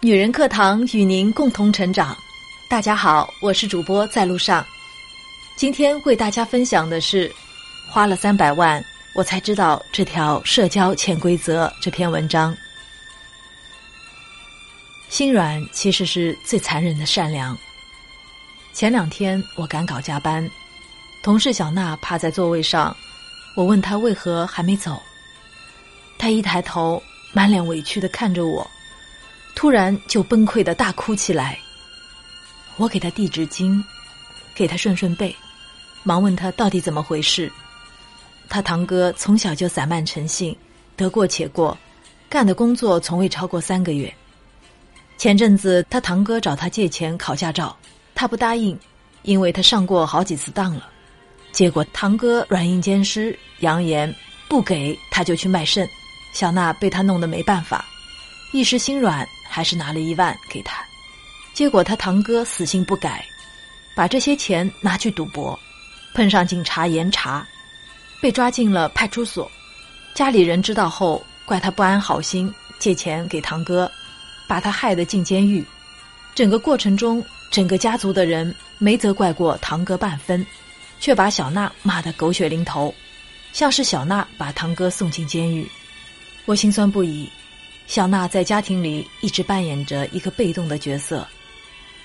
女人课堂与您共同成长。大家好，我是主播在路上。今天为大家分享的是，花了三百万，我才知道这条社交潜规则这篇文章。心软其实是最残忍的善良。前两天我赶稿加班，同事小娜趴在座位上，我问他为何还没走，他一抬头，满脸委屈的看着我。突然就崩溃的大哭起来。我给他递纸巾，给他顺顺背，忙问他到底怎么回事。他堂哥从小就散漫成性，得过且过，干的工作从未超过三个月。前阵子他堂哥找他借钱考驾照，他不答应，因为他上过好几次当了。结果堂哥软硬兼施，扬言不给他就去卖肾。小娜被他弄得没办法，一时心软。还是拿了一万给他，结果他堂哥死性不改，把这些钱拿去赌博，碰上警察严查，被抓进了派出所。家里人知道后，怪他不安好心借钱给堂哥，把他害得进监狱。整个过程中，整个家族的人没责怪过堂哥半分，却把小娜骂得狗血淋头，像是小娜把堂哥送进监狱。我心酸不已。小娜在家庭里一直扮演着一个被动的角色，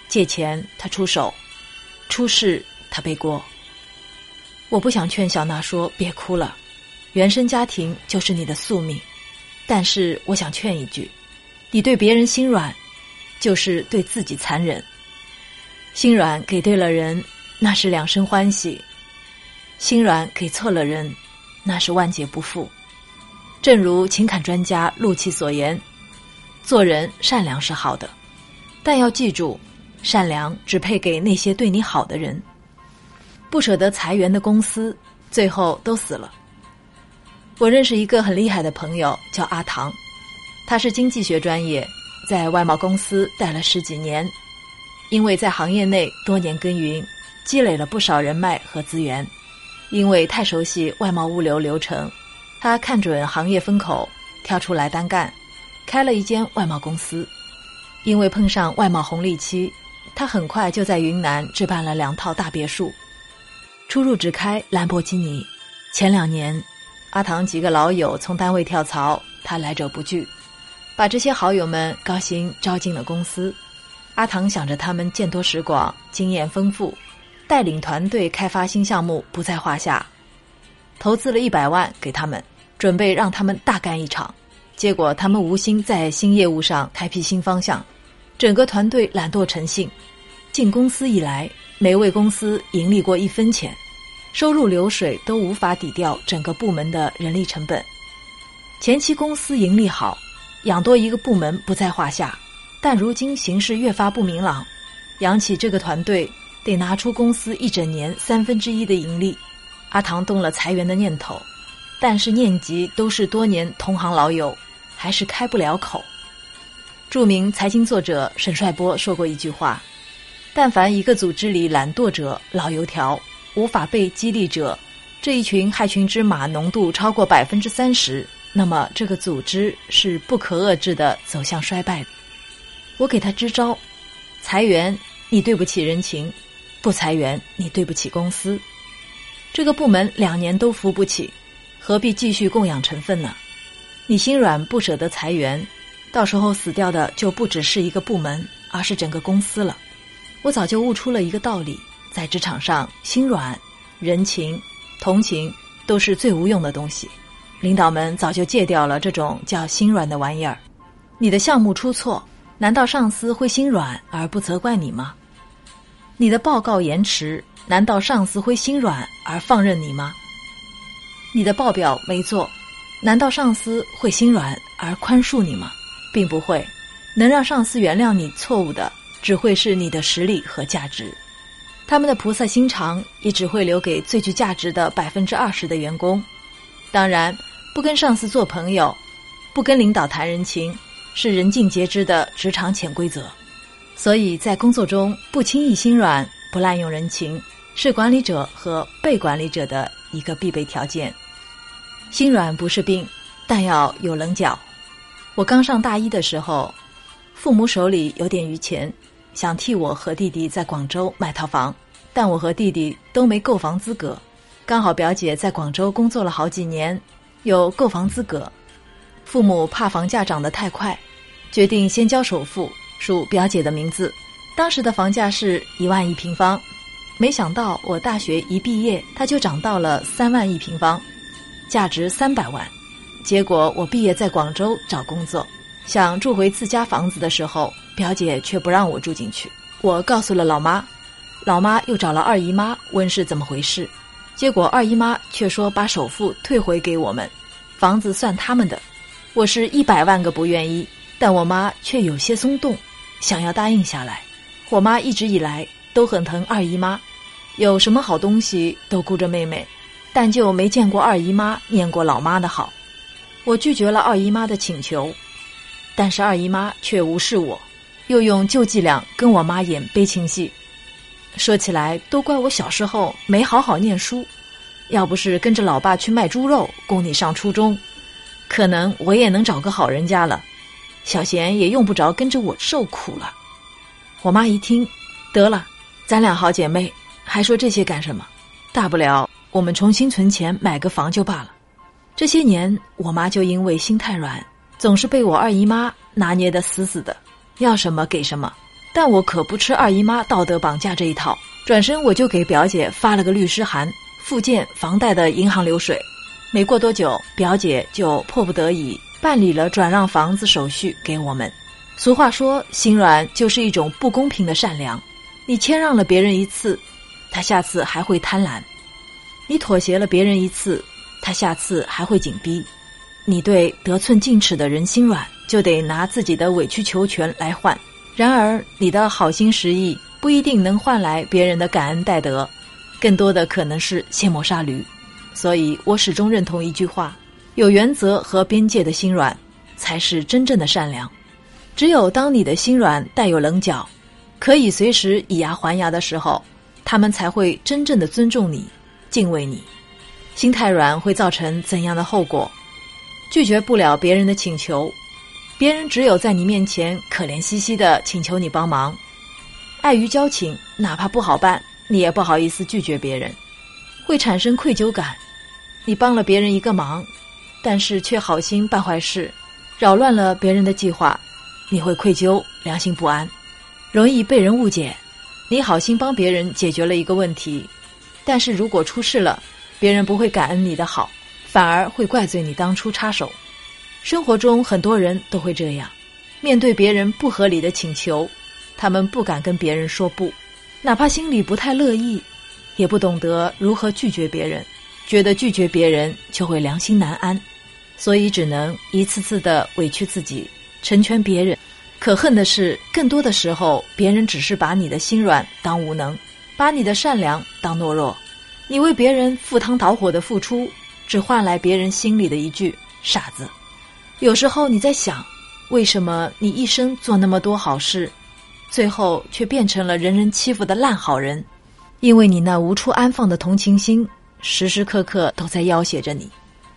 借钱她出手，出事她背锅。我不想劝小娜说别哭了，原生家庭就是你的宿命。但是我想劝一句：你对别人心软，就是对自己残忍。心软给对了人，那是两生欢喜；心软给错了人，那是万劫不复。正如情感专家陆琪所言，做人善良是好的，但要记住，善良只配给那些对你好的人。不舍得裁员的公司，最后都死了。我认识一个很厉害的朋友，叫阿唐，他是经济学专业，在外贸公司待了十几年，因为在行业内多年耕耘，积累了不少人脉和资源，因为太熟悉外贸物流流程。他看准行业风口，跳出来单干，开了一间外贸公司。因为碰上外贸红利期，他很快就在云南置办了两套大别墅，出入只开兰博基尼。前两年，阿唐几个老友从单位跳槽，他来者不拒，把这些好友们高薪招进了公司。阿唐想着他们见多识广，经验丰富，带领团队开发新项目不在话下，投资了一百万给他们。准备让他们大干一场，结果他们无心在新业务上开辟新方向，整个团队懒惰成性。进公司以来，没为公司盈利过一分钱，收入流水都无法抵掉整个部门的人力成本。前期公司盈利好，养多一个部门不在话下，但如今形势越发不明朗，养起这个团队得拿出公司一整年三分之一的盈利。阿唐动了裁员的念头。但是念及都是多年同行老友，还是开不了口。著名财经作者沈帅波说过一句话：“但凡一个组织里懒惰者、老油条、无法被激励者，这一群害群之马浓度超过百分之三十，那么这个组织是不可遏制的走向衰败。”我给他支招：裁员，你对不起人情；不裁员，你对不起公司。这个部门两年都扶不起。何必继续供养成分呢？你心软不舍得裁员，到时候死掉的就不只是一个部门，而是整个公司了。我早就悟出了一个道理：在职场上，心软、人情、同情都是最无用的东西。领导们早就戒掉了这种叫心软的玩意儿。你的项目出错，难道上司会心软而不责怪你吗？你的报告延迟，难道上司会心软而放任你吗？你的报表没做，难道上司会心软而宽恕你吗？并不会，能让上司原谅你错误的，只会是你的实力和价值。他们的菩萨心肠也只会留给最具价值的百分之二十的员工。当然，不跟上司做朋友，不跟领导谈人情，是人尽皆知的职场潜规则。所以在工作中不轻易心软，不滥用人情，是管理者和被管理者的。一个必备条件。心软不是病，但要有棱角。我刚上大一的时候，父母手里有点余钱，想替我和弟弟在广州买套房，但我和弟弟都没购房资格。刚好表姐在广州工作了好几年，有购房资格。父母怕房价涨得太快，决定先交首付，数表姐的名字。当时的房价是一万一平方，没想到我大学一毕业，它就涨到了三万一平方，价值三百万。结果我毕业在广州找工作，想住回自家房子的时候，表姐却不让我住进去。我告诉了老妈，老妈又找了二姨妈问是怎么回事，结果二姨妈却说把首付退回给我们，房子算他们的。我是一百万个不愿意，但我妈却有些松动，想要答应下来。我妈一直以来都很疼二姨妈，有什么好东西都顾着妹妹，但就没见过二姨妈念过老妈的好。我拒绝了二姨妈的请求，但是二姨妈却无视我，又用旧伎俩跟我妈演悲情戏。说起来，都怪我小时候没好好念书，要不是跟着老爸去卖猪肉供你上初中。可能我也能找个好人家了，小贤也用不着跟着我受苦了。我妈一听，得了，咱俩好姐妹，还说这些干什么？大不了我们重新存钱买个房就罢了。这些年，我妈就因为心太软，总是被我二姨妈拿捏的死死的，要什么给什么。但我可不吃二姨妈道德绑架这一套，转身我就给表姐发了个律师函，附件房贷的银行流水。没过多久，表姐就迫不得已办理了转让房子手续给我们。俗话说，心软就是一种不公平的善良。你谦让了别人一次，他下次还会贪婪；你妥协了别人一次，他下次还会紧逼。你对得寸进尺的人心软，就得拿自己的委曲求全来换。然而，你的好心实意不一定能换来别人的感恩戴德，更多的可能是卸磨杀驴。所以我始终认同一句话：有原则和边界的心软，才是真正的善良。只有当你的心软带有棱角，可以随时以牙还牙的时候，他们才会真正的尊重你、敬畏你。心太软会造成怎样的后果？拒绝不了别人的请求，别人只有在你面前可怜兮兮的请求你帮忙，碍于交情，哪怕不好办，你也不好意思拒绝别人，会产生愧疚感。你帮了别人一个忙，但是却好心办坏事，扰乱了别人的计划，你会愧疚、良心不安，容易被人误解。你好心帮别人解决了一个问题，但是如果出事了，别人不会感恩你的好，反而会怪罪你当初插手。生活中很多人都会这样，面对别人不合理的请求，他们不敢跟别人说不，哪怕心里不太乐意，也不懂得如何拒绝别人。觉得拒绝别人就会良心难安，所以只能一次次的委屈自己，成全别人。可恨的是，更多的时候，别人只是把你的心软当无能，把你的善良当懦弱。你为别人赴汤蹈火的付出，只换来别人心里的一句“傻子”。有时候你在想，为什么你一生做那么多好事，最后却变成了人人欺负的烂好人？因为你那无处安放的同情心。时时刻刻都在要挟着你，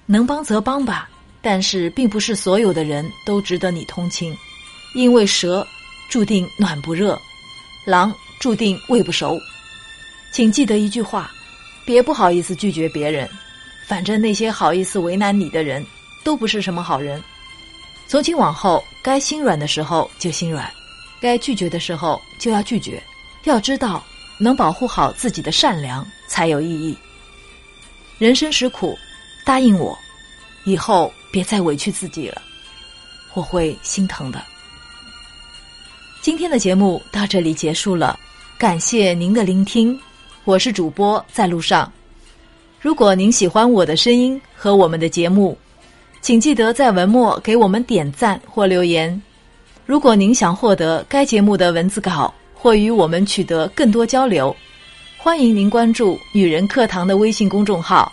能帮则帮吧。但是，并不是所有的人都值得你同情，因为蛇注定暖不热，狼注定喂不熟。请记得一句话：别不好意思拒绝别人，反正那些好意思为难你的人，都不是什么好人。从今往后，该心软的时候就心软，该拒绝的时候就要拒绝。要知道，能保护好自己的善良才有意义。人生实苦，答应我，以后别再委屈自己了，我会心疼的。今天的节目到这里结束了，感谢您的聆听，我是主播在路上。如果您喜欢我的声音和我们的节目，请记得在文末给我们点赞或留言。如果您想获得该节目的文字稿或与我们取得更多交流。欢迎您关注“女人课堂”的微信公众号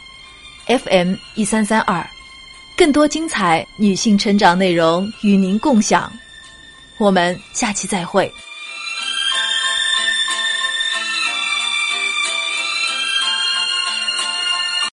，FM 一三三二，更多精彩女性成长内容与您共享。我们下期再会。